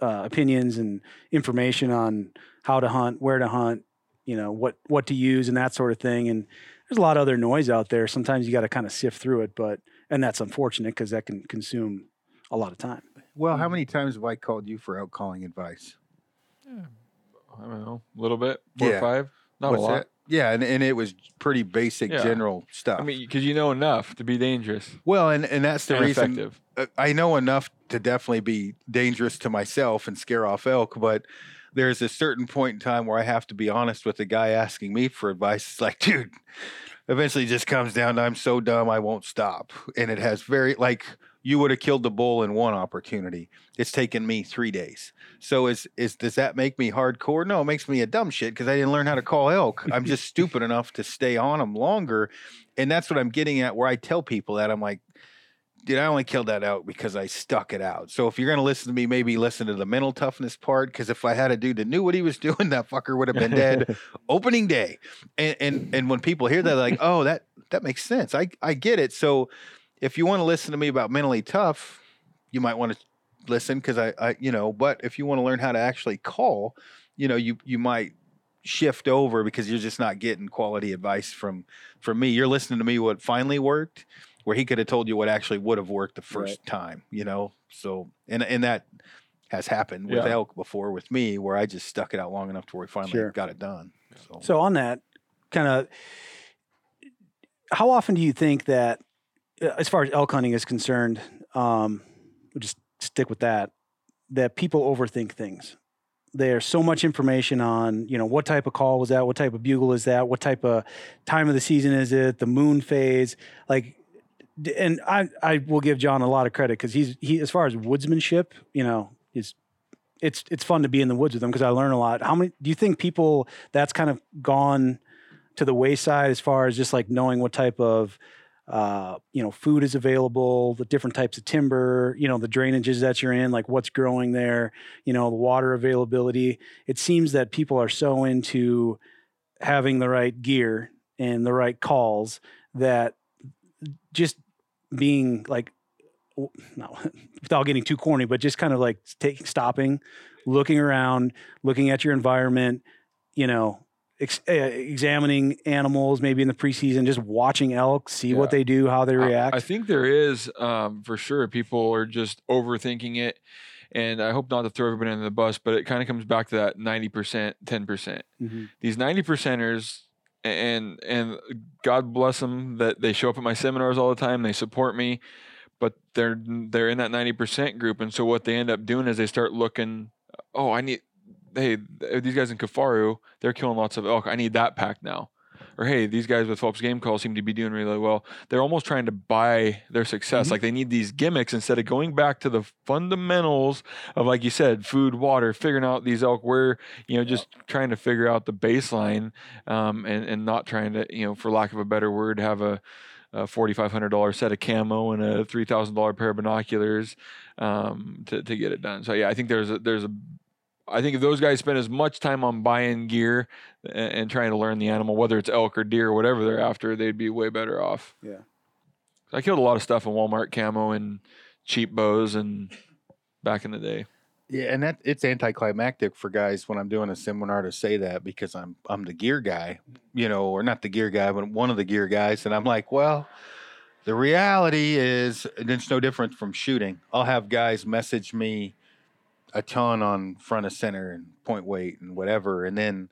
uh, opinions and information on how to hunt, where to hunt, you know what what to use and that sort of thing. And there's a lot of other noise out there. Sometimes you got to kind of sift through it, but and that's unfortunate because that can consume a lot of time. Well, how many times have I called you for out calling advice? I don't know, a little bit, four Yeah. or five, not What's a lot. that? Yeah, and, and it was pretty basic Yeah. general stuff. I mean, because you know enough to be dangerous well, and, and that's the and reason effective. uh, I know enough to definitely be dangerous to myself and scare off elk, but there's a certain point in time where I have to be honest with the guy asking me for advice. It's like, dude, eventually it just comes down to I'm so dumb I won't stop. And it has very like you would have killed the bull in one opportunity. It's taken me three days. So is is does that make me hardcore? No, it makes me a dumb shit because I didn't learn how to call elk. I'm just stupid enough to stay on them longer. And that's what I'm getting at where I tell people that I'm like, dude, I only killed that elk because I stuck it out. So if you're gonna listen to me, maybe listen to the mental toughness part. Because if I had a dude that knew what he was doing, that fucker would have been dead opening day. And and and when people hear that, they're like, oh, that that makes sense. I I get it. So if you want to listen to me about mentally tough, you might want to listen because I I you know. But if you want to learn how to actually call, you know, you you might shift over because you're just not getting quality advice from from me. You're listening to me what finally worked where he could have told you what actually would have worked the first time, you know? So, and, and that has happened with Yeah. elk before with me where I just stuck it out long enough to where we finally Sure. got it done. So, So on that, kind of, how often do you think that, as far as elk hunting is concerned, um, we'll just stick with that, that people overthink things. There's so much information on, you know, what type of call was that? What type of bugle is that? What type of time of the season is it? The moon phase, like, and I, I will give John a lot of credit because he's he as far as woodsmanship, you know, is it's it's fun to be in the woods with him because I learn a lot. How many do you think people that's kind of gone to the wayside as far as just like knowing what type of uh, you know food is available, the different types of timber, you know the drainages that you're in, like what's growing there, you know the water availability. It seems that people are so into having the right gear and the right calls that just being like no without getting too corny but just kind of like taking stopping looking around looking at your environment you know ex- uh, examining animals maybe in the preseason just watching elk see what they do how they react I, think there is um, for sure. People are just overthinking it, and I hope not to throw everybody under the bus, but it kind of comes back to that ninety percent, ten percent. Mhm. These ninety percenters, and and God bless them that they show up at my seminars all the time. They support me, but they're they're in that ninety percent group, and so what they end up doing is they start looking. Oh, I need. Hey, these guys in Kifaru, they're killing lots of elk. I need that pack now. Or hey, these guys with Phelps Game Call seem to be doing really well they're almost trying to buy their success. Mhm. Like they need these gimmicks instead of going back to the fundamentals of, like you said, food, water, figuring out these elk where you know just trying to figure out the baseline, um, and and not trying to you know, for lack of a better word, have a a forty-five hundred dollar set of camo and a three thousand dollar pair of binoculars um, to to get it done. So yeah, I think there's a there's a I think if those guys spend as much time on buying gear and, and trying to learn the animal, whether it's elk or deer or whatever they're after, they'd be way better off. Yeah. I killed a lot of stuff in Walmart camo and cheap bows and back in the day. yeah, and that it's anticlimactic for guys when I'm doing a seminar to say that because I'm I'm the gear guy, you know, or not the gear guy, but one of the gear guys, and I'm like, well, the reality is, and it's no different from shooting. I'll have guys message me a ton on front of center and point weight and whatever, and then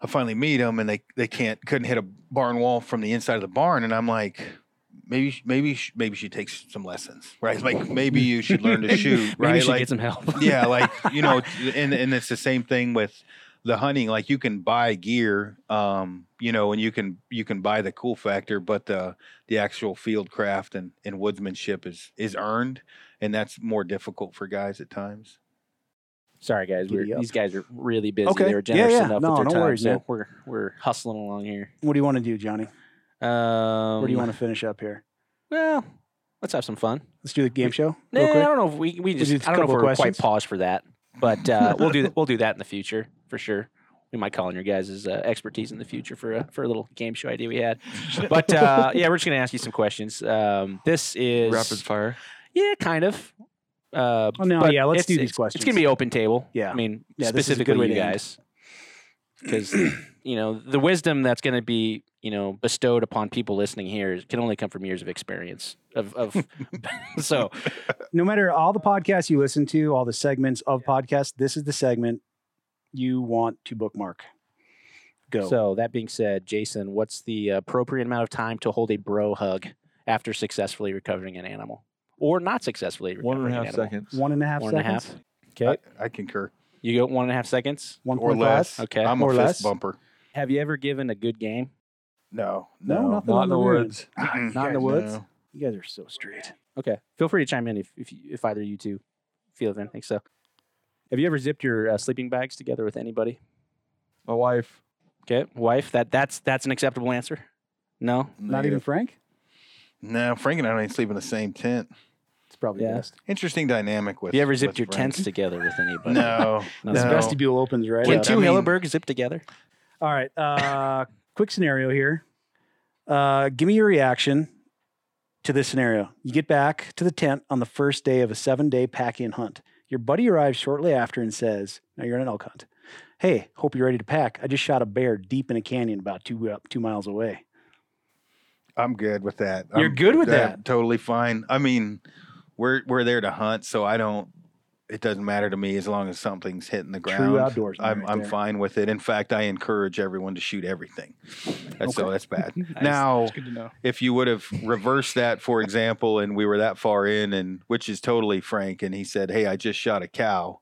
I finally meet them and they they can't couldn't hit a barn wall from the inside of the barn, and I'm like. Maybe, maybe, maybe she takes some lessons, right? Like maybe you should learn to shoot, right? Maybe should like, get some help. yeah, like you know, and and it's the same thing with the hunting like you can buy gear um you know and you can you can buy the cool factor but the the actual field craft and and woodsmanship is is earned and that's more difficult for guys at times Sorry, guys. We're, these guys are really busy. Okay. They were generous yeah. enough No, with their no time, worries, so man. we're we're hustling along here. What do you want to do, Johnny? Um, Where do you want to finish up here? Well, let's have some fun. Let's do the game show Nah, I don't know if we we just do a I don't know if couple we're questions? quite polished for that, but uh, we'll do that. We'll do that in the future for sure. We might call on your guys' uh, expertise in the future for a for a little game show idea we had. But uh, yeah, we're just gonna ask you some questions. Um, this is Rapid fire. Yeah, kind of. Uh, Oh, no, but yeah, let's do these it's- questions. It's gonna be open table. Yeah. I mean, Yeah, this is a good specifically way you guys, because you know the wisdom that's gonna be you know bestowed upon people listening here can only come from years of experience. Of, of so no matter all the podcasts you listen to, all the segments of podcasts, this is the segment you want to bookmark. Go. so that being said, Jason, what's the appropriate amount of time to hold a bro hug after successfully recovering an animal, or not successfully recovering One and a half an animal? seconds. one and a half One and a half. seconds. Okay, I, I concur you go one and a half seconds. One or less five. Okay. i'm Or a fist less? bumper Have you ever given a good game? no No, no, nothing Not in the rear end. woods. Not in the No. woods. You guys are so straight. Okay. Feel free to chime in if if, you, if either of you two feel anything. So, have you ever zipped your uh, sleeping bags together with anybody? My wife. Okay, wife. That that's that's an acceptable answer. No. Not even Frank. no frank and i don't even sleep in the same tent It's probably Yeah. best. interesting dynamic with you ever zipped your Frank. tents together with anybody? no No. This no. vestibule opens right Can up. I two mean- Hillebergs zip together? All right. Uh, quick scenario here. Uh, give me your reaction to this scenario. You get back to the tent on the first day of a seven day pack in hunt. Your buddy arrives shortly after and says, Now you're on an elk hunt. Hey, hope you're ready to pack. I just shot a bear deep in a canyon about two, uh, two miles away. I'm good with that. You're I'm- good with that- that? Totally fine. I mean, we're we're there to hunt, so I don't. It doesn't matter to me as long as something's hitting the ground. True outdoorsman I'm right I'm fine with it. In fact, I encourage everyone to shoot everything. That's so Okay. that's bad. Now, It's good to know. if you would have reversed that, for example, and we were that far in, and which is totally frank, and he said, "Hey, I just shot a cow."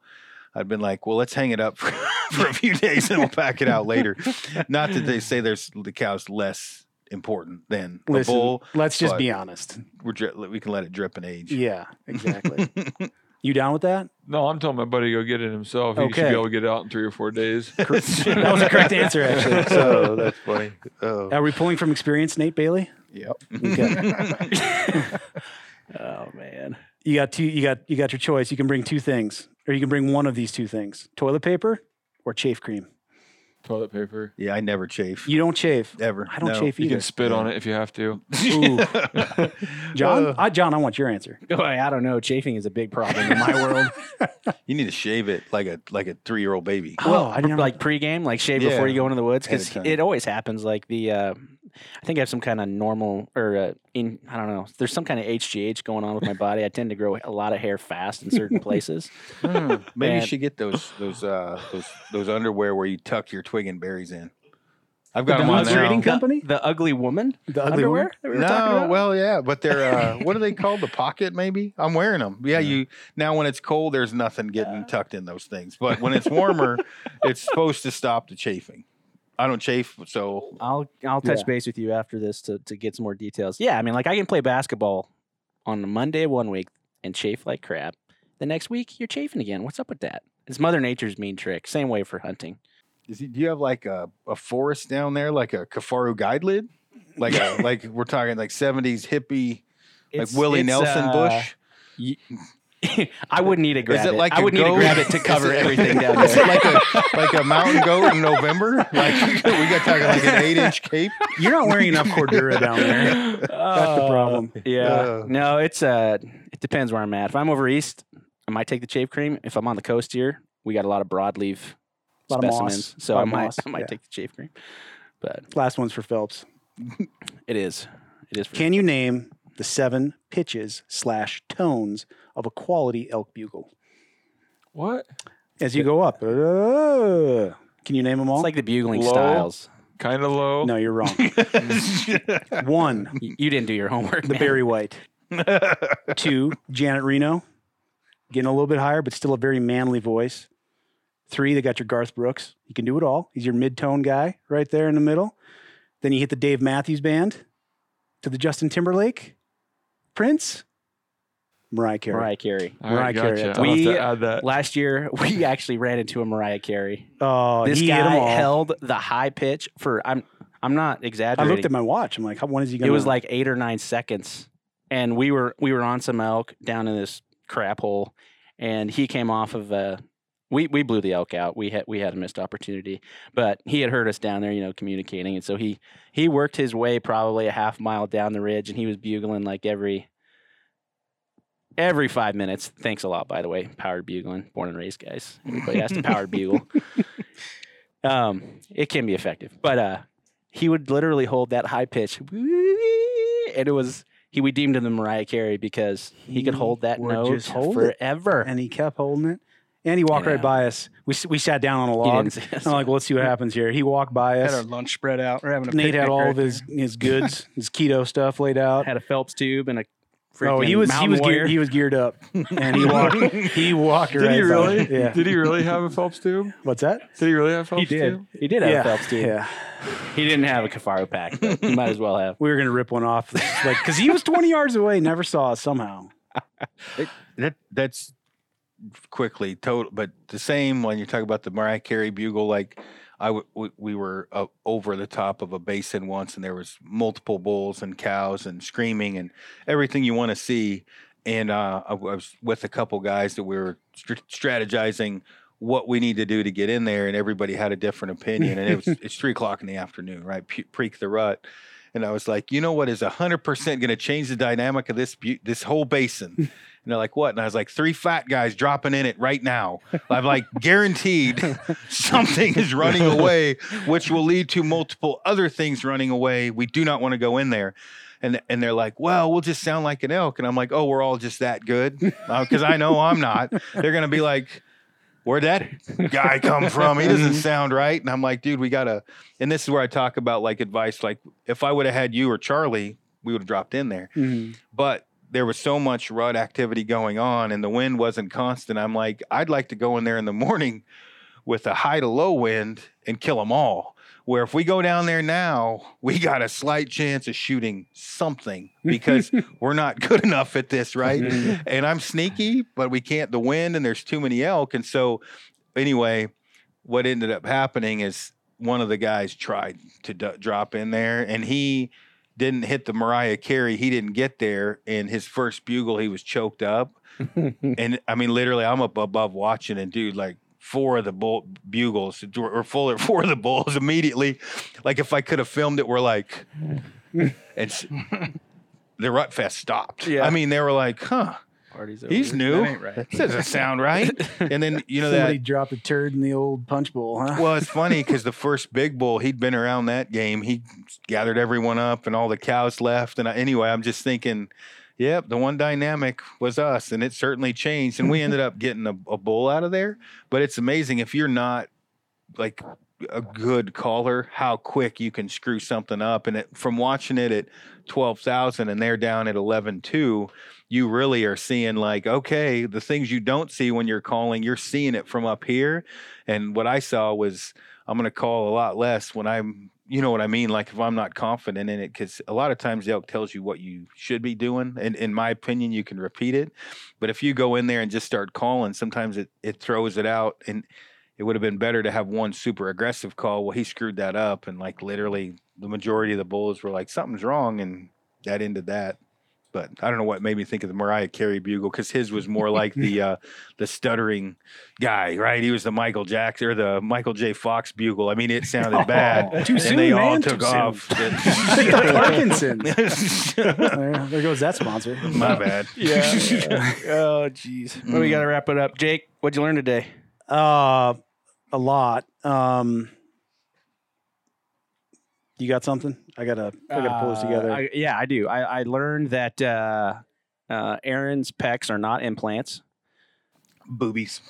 I'd been like, "Well, let's hang it up for, for a few days, and we'll pack it out later." Not that they say there's the cow's less important than Listen, a bull. let's just be honest. We're we can let it drip and age. Yeah, exactly. You down with that? No, I'm telling my buddy to go get it himself. He should be able to get it out in three or four days. that was the correct answer, actually. oh, that's funny. Oh, Are we pulling from experience, Nate Bailey? yep. Okay. Oh man. you got two you got you got your choice you can bring two things or you can bring one of these two things toilet paper or chafe cream Toilet paper. yeah, I never chafe you don't chafe ever. i don't No. chafe You either can spit on it if you have to. Ooh. john Uh, I, john i want your answer Boy, I don't know. Chafing is a big problem in my world. You need to shave it like a like a three year old baby. Oh, I didn't- like pregame, like shave Yeah. before you go into the woods, Ahead of because time. it always happens. Like the, uh, I think I have some kind of normal or uh, in I don't know. There's some kind of HGH going on with my body. I tend to grow a lot of hair fast in certain places. Hmm, Maybe you should get those those uh those those underwear where you tuck your twig and berries in. I've got The them on Boots now. Reading The- Company? the, ugly woman, the ugly underwear. one? that we were No, about? well, yeah, but they're uh, what are they called? The pocket, maybe. I'm wearing them. Yeah, you now when it's cold, there's nothing getting tucked in those things. But when it's warmer, it's supposed to stop the chafing. I don't chafe, so I'll I'll touch Yeah. base with you after this to to get some more details. Yeah, I mean, like I can play basketball on Monday one week and chafe like crap. The next week you're chafing again. What's up with that? It's Mother Nature's mean trick. Same way for hunting. Is he, do you have like a, a forest down there, like a Kifaru guide lid? Like a like we're talking like seventies hippie, like It's- Willie it's, Nelson uh, bush. y- I wouldn't need a grab it it. like I a would need to goat? grab it to cover it- everything down Is it there. like a like a mountain goat in November? Like we got talking like an eight inch cape. you're not wearing enough cordura down there that's the problem Yeah. Uh. no, it's uh it depends where I'm at. If I'm over east, I might take the chafe cream. If I'm on the coast here, we got a lot of broadleaf Lot of moss. specimens. So Lot I might moss, I might yeah. take the chafe cream. But last one's for phelps it is. It is for can you name the seven pitches slash tones of a quality elk bugle What? as you go up uh, can you name them all It's like the bugling Low. styles. Kind of low. no you're wrong one Y- You didn't do your homework. the man. Barry White. Two, Janet Reno, getting a little bit higher, but still a very manly voice. Three, they got your Garth Brooks. He can do it all. He's your mid tone guy right there in the middle. Then you hit the Dave Matthews Band to the Justin Timberlake, Prince, Mariah Carey. Mariah Carey. All right, Mariah Carey gotcha. I'll have We- to add that. Last year, we actually ran into a Mariah Carey. Oh, this he hit 'em guy all. held the high pitch for I'm I'm not exaggerating. I exaggerating. looked at my watch. I'm like, how, when is he going to go? it was like eight or nine seconds, and we were we were on some elk down in this crap hole, and he came off of a. We, we blew the elk out. We had we had a missed opportunity, but he had heard us down there, you know, communicating, and so he he worked his way probably a half mile down the ridge, and he was bugling like every every five minutes. Thanks a lot, by the way, powered bugling, born and raised guys. Everybody has to powered bugle. Um, it can be effective, but uh, he would literally hold that high pitch, and it was he. We deemed him the Mariah Carey because he, could hold that note just hold it. forever. and he kept holding it. And he walked Yeah. right by us. We, we sat down on a He log. didn't see us. I'm like, well, let's see what happens here. He walked by us. Had our lunch spread out. We're having a Nate had picnic all right of his his goods, his keto stuff laid out. had a Phelps tube and a. Oh, he was he Mountain was Warrior. geared, he was geared up, and he walked he walked Did right he by. really? Yeah. Did he really have a Phelps tube? What's that? Did he really have a Phelps He did. tube? He did have yeah, a Phelps tube. yeah. He didn't have a Kifaru pack, but he might as well have. We were gonna rip one off, like because he was 20 yards away, never saw us somehow. That that's quickly total, but the same when you talk about the Mariah Carey bugle. Like I w- w- we were uh, over the top of a basin once, and there was multiple bulls and cows and screaming and everything you want to see. And uh, I was with a couple guys that we were str- strategizing what we need to do to get in there, and everybody had a different opinion. And it was it's three o'clock in the afternoon, right? P- Preak the rut. And I was like, you know what is hundred percent going to change the dynamic of this bu- this whole basin? And they're like, what? And I was like, three fat guys dropping in it right now. I'm like, guaranteed something is running away, which will lead to multiple other things running away. We do not want to go in there. And, and they're like, well, we'll just sound like an elk. And I'm like, oh, we're all just that good? Uh, because I know I'm not. They're going to be like, where'd that guy come from? He doesn't sound right. And I'm like, dude, we gotta. And this is where I talk about like advice. Like, if I would have had you or Charlie, we would have dropped in there. Mm-hmm. But there was so much rut activity going on, and the wind wasn't constant. I'm like, I'd like to go in there in the morning with a high to low wind and kill them all. Where if we go down there now, we got a slight chance of shooting something because we're not good enough at this, right? and I'm sneaky, but we can't the wind and there's too many elk. And so anyway, what ended up happening is one of the guys tried to d- drop in there and he didn't hit the Mariah Carey. He didn't get there. And his first bugle, he was choked up. and I mean, literally, I'm up above watching, and dude, like four of the bull bugles or full of four of the bulls immediately. Like if I could have filmed it, we're like, and the rut fest stopped. Yeah. I mean, they were like, huh. Party's He's new. That ain't right. That doesn't sound right. And then you know Somebody that. dropped a turd in the old punch bowl, huh? Well, it's funny because the first big bull, he'd been around that game. He gathered everyone up, and all the cows left. And I, anyway, I'm just thinking, yep, the one dynamic was us, and it certainly changed. And we ended up getting a, a bull out of there. But it's amazing if you're not like a good caller, how quick you can screw something up. And it, from watching it at twelve thousand, and they're down at eleven two you really are seeing like okay the things you don't see when you're calling you're seeing it from up here. And what i saw was i'm going to call a lot less when i'm you know what i mean? Like if i'm not confident in it because a lot of times the elk tells you what you should be doing and in my opinion you can repeat it. But if you go in there and just start calling sometimes it, it throws it out and it would have been better to have one super aggressive call well he screwed that up and like literally the majority of the bulls were like something's wrong and that ended that but I don't know what made me think of the Mariah Carey bugle because his was more like the uh, the stuttering guy, right? He was the Michael Jackson or the Michael J. Fox bugle. I mean, it sounded bad, Too and soon, they all took off. Parkinson's. there, there goes that sponsor. My bad. Yeah. oh, jeez. Well, we got to wrap it up. Jake, what'd you learn today? Uh, a lot. Um, you got something? I gotta, I gotta pull this Uh, together. I, yeah, I do. I, I learned that uh, uh, Aaron's pecs are not implants. Boobies.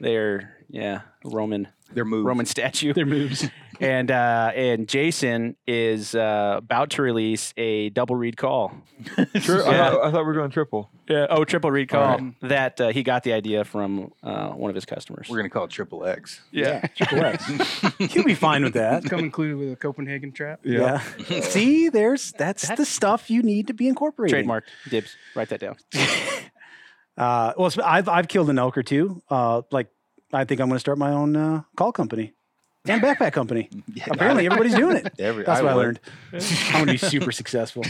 They're yeah Roman They're moved. Roman statue. They're moves. and uh, and Jason is uh, about to release a double reed call. Tri- I, thought, I thought we were going triple. Yeah. Oh, triple reed All call that uh, he got the idea from uh, one of his customers. We're gonna call it triple X. Yeah. Triple X. He'll be fine with that. Come included with a Copenhagen trap. Yeah. See, there's that's the stuff you need to be incorporated. Trademark dibs. Write that down. Uh, well, I've I've killed an elk or two. Uh, like I think I'm going to start my own uh, call company and backpack company. Yeah, Apparently, everybody's doing it. Every, That's what I would. learned. I'm going to be super successful.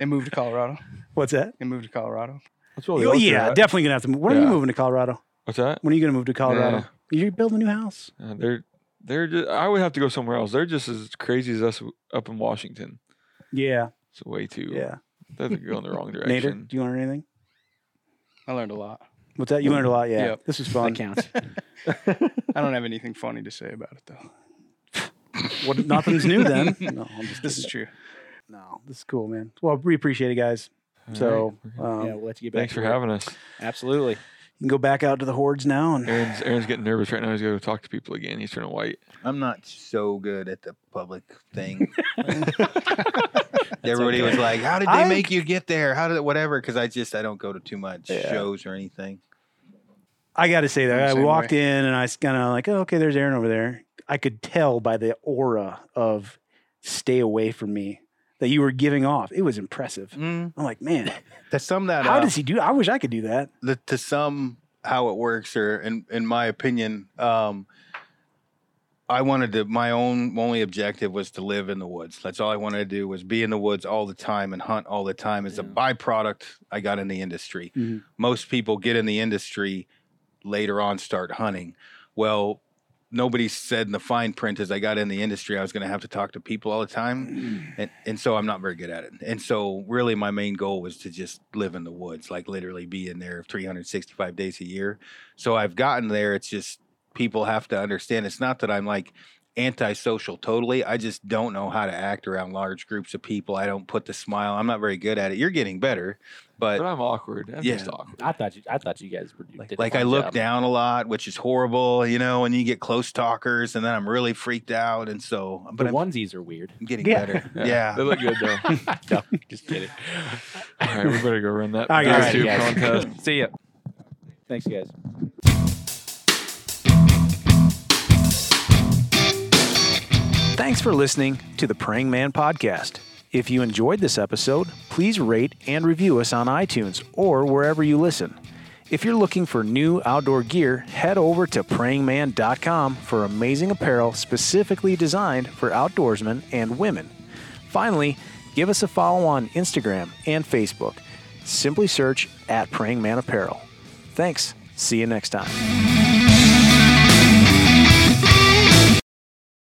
And move to Colorado. What's that? And moved to Colorado. That's really Oh, looked yeah, at. definitely going to have to move. When are you Yeah. moving to Colorado? What's that? When are you going to move to Colorado? You're building a new house. Uh, they're they're just. I would have to go somewhere else. They're just as crazy as us up in Washington. Yeah, It's way too. yeah. They're going the wrong Nader, direction. do you learn anything? I learned a lot. What's that? You learned a lot. Yeah, Yep. this was fun. That fun. counts. I don't have anything funny to say about it though. What, nothing's new then. No, I'm just This is true. No, this is cool, man. Well, we appreciate it, guys. So um, yeah, we'll let you get back. Thanks for work. having us. Absolutely. you can go back out to the hordes now and Aaron's Aaron's getting nervous right now. He's got to talk to people again. He's turning white. I'm not so good at the public thing. Everybody was like, "How did they I- make you get there? How did whatever?" Because I just I don't go to too much Yeah. shows or anything. I got to say that I walked in and I was kind of like, oh, okay, there's Aaron over there. I could tell by the aura of stay away from me that you were giving off. It was impressive. Mm, I'm like, man, to sum that how up, does he do? I wish I could do that. the, to sum how it works, or in in my opinion, um, I wanted to. My own only objective was to live in the woods. That's all I wanted to do was be in the woods all the time and hunt all the time. As a byproduct, I got in the industry. Mhm. Most people get in the industry later on, start hunting. Well, nobody said in the fine print as I got in the industry I was going to have to talk to people all the time, and and so I'm not very good at it. And so really, my main goal was to just live in the woods, like literally be in there 365 days a year. So I've gotten there. It's just people have to understand. It's not that I'm like antisocial totally. I just don't know how to act around large groups of people. I don't put the smile. I'm not very good at it. You're getting better, But but I'm awkward. I'm yeah. just awkward. I thought you. I thought you guys were like, did like I look job. down a lot, which is horrible, you know, and you get close talkers and then I'm really freaked out. And so, but The I'm, onesies are weird. I'm getting Yeah. better. Yeah, Yeah. they look good though. no, just kidding. All right, we better go run that All right, guys. YouTube Alrighty, guys. contest. See ya. Thanks, guys. Thanks for listening to the Praying Man Podcast. If you enjoyed this episode, please rate and review us on iTunes or wherever you listen. If you're looking for new outdoor gear, head over to prayingman.com for amazing apparel specifically designed for outdoorsmen and women. Finally, give us a follow on Instagram and Facebook. Simply search at Praying Man Apparel. Thanks. See you next time.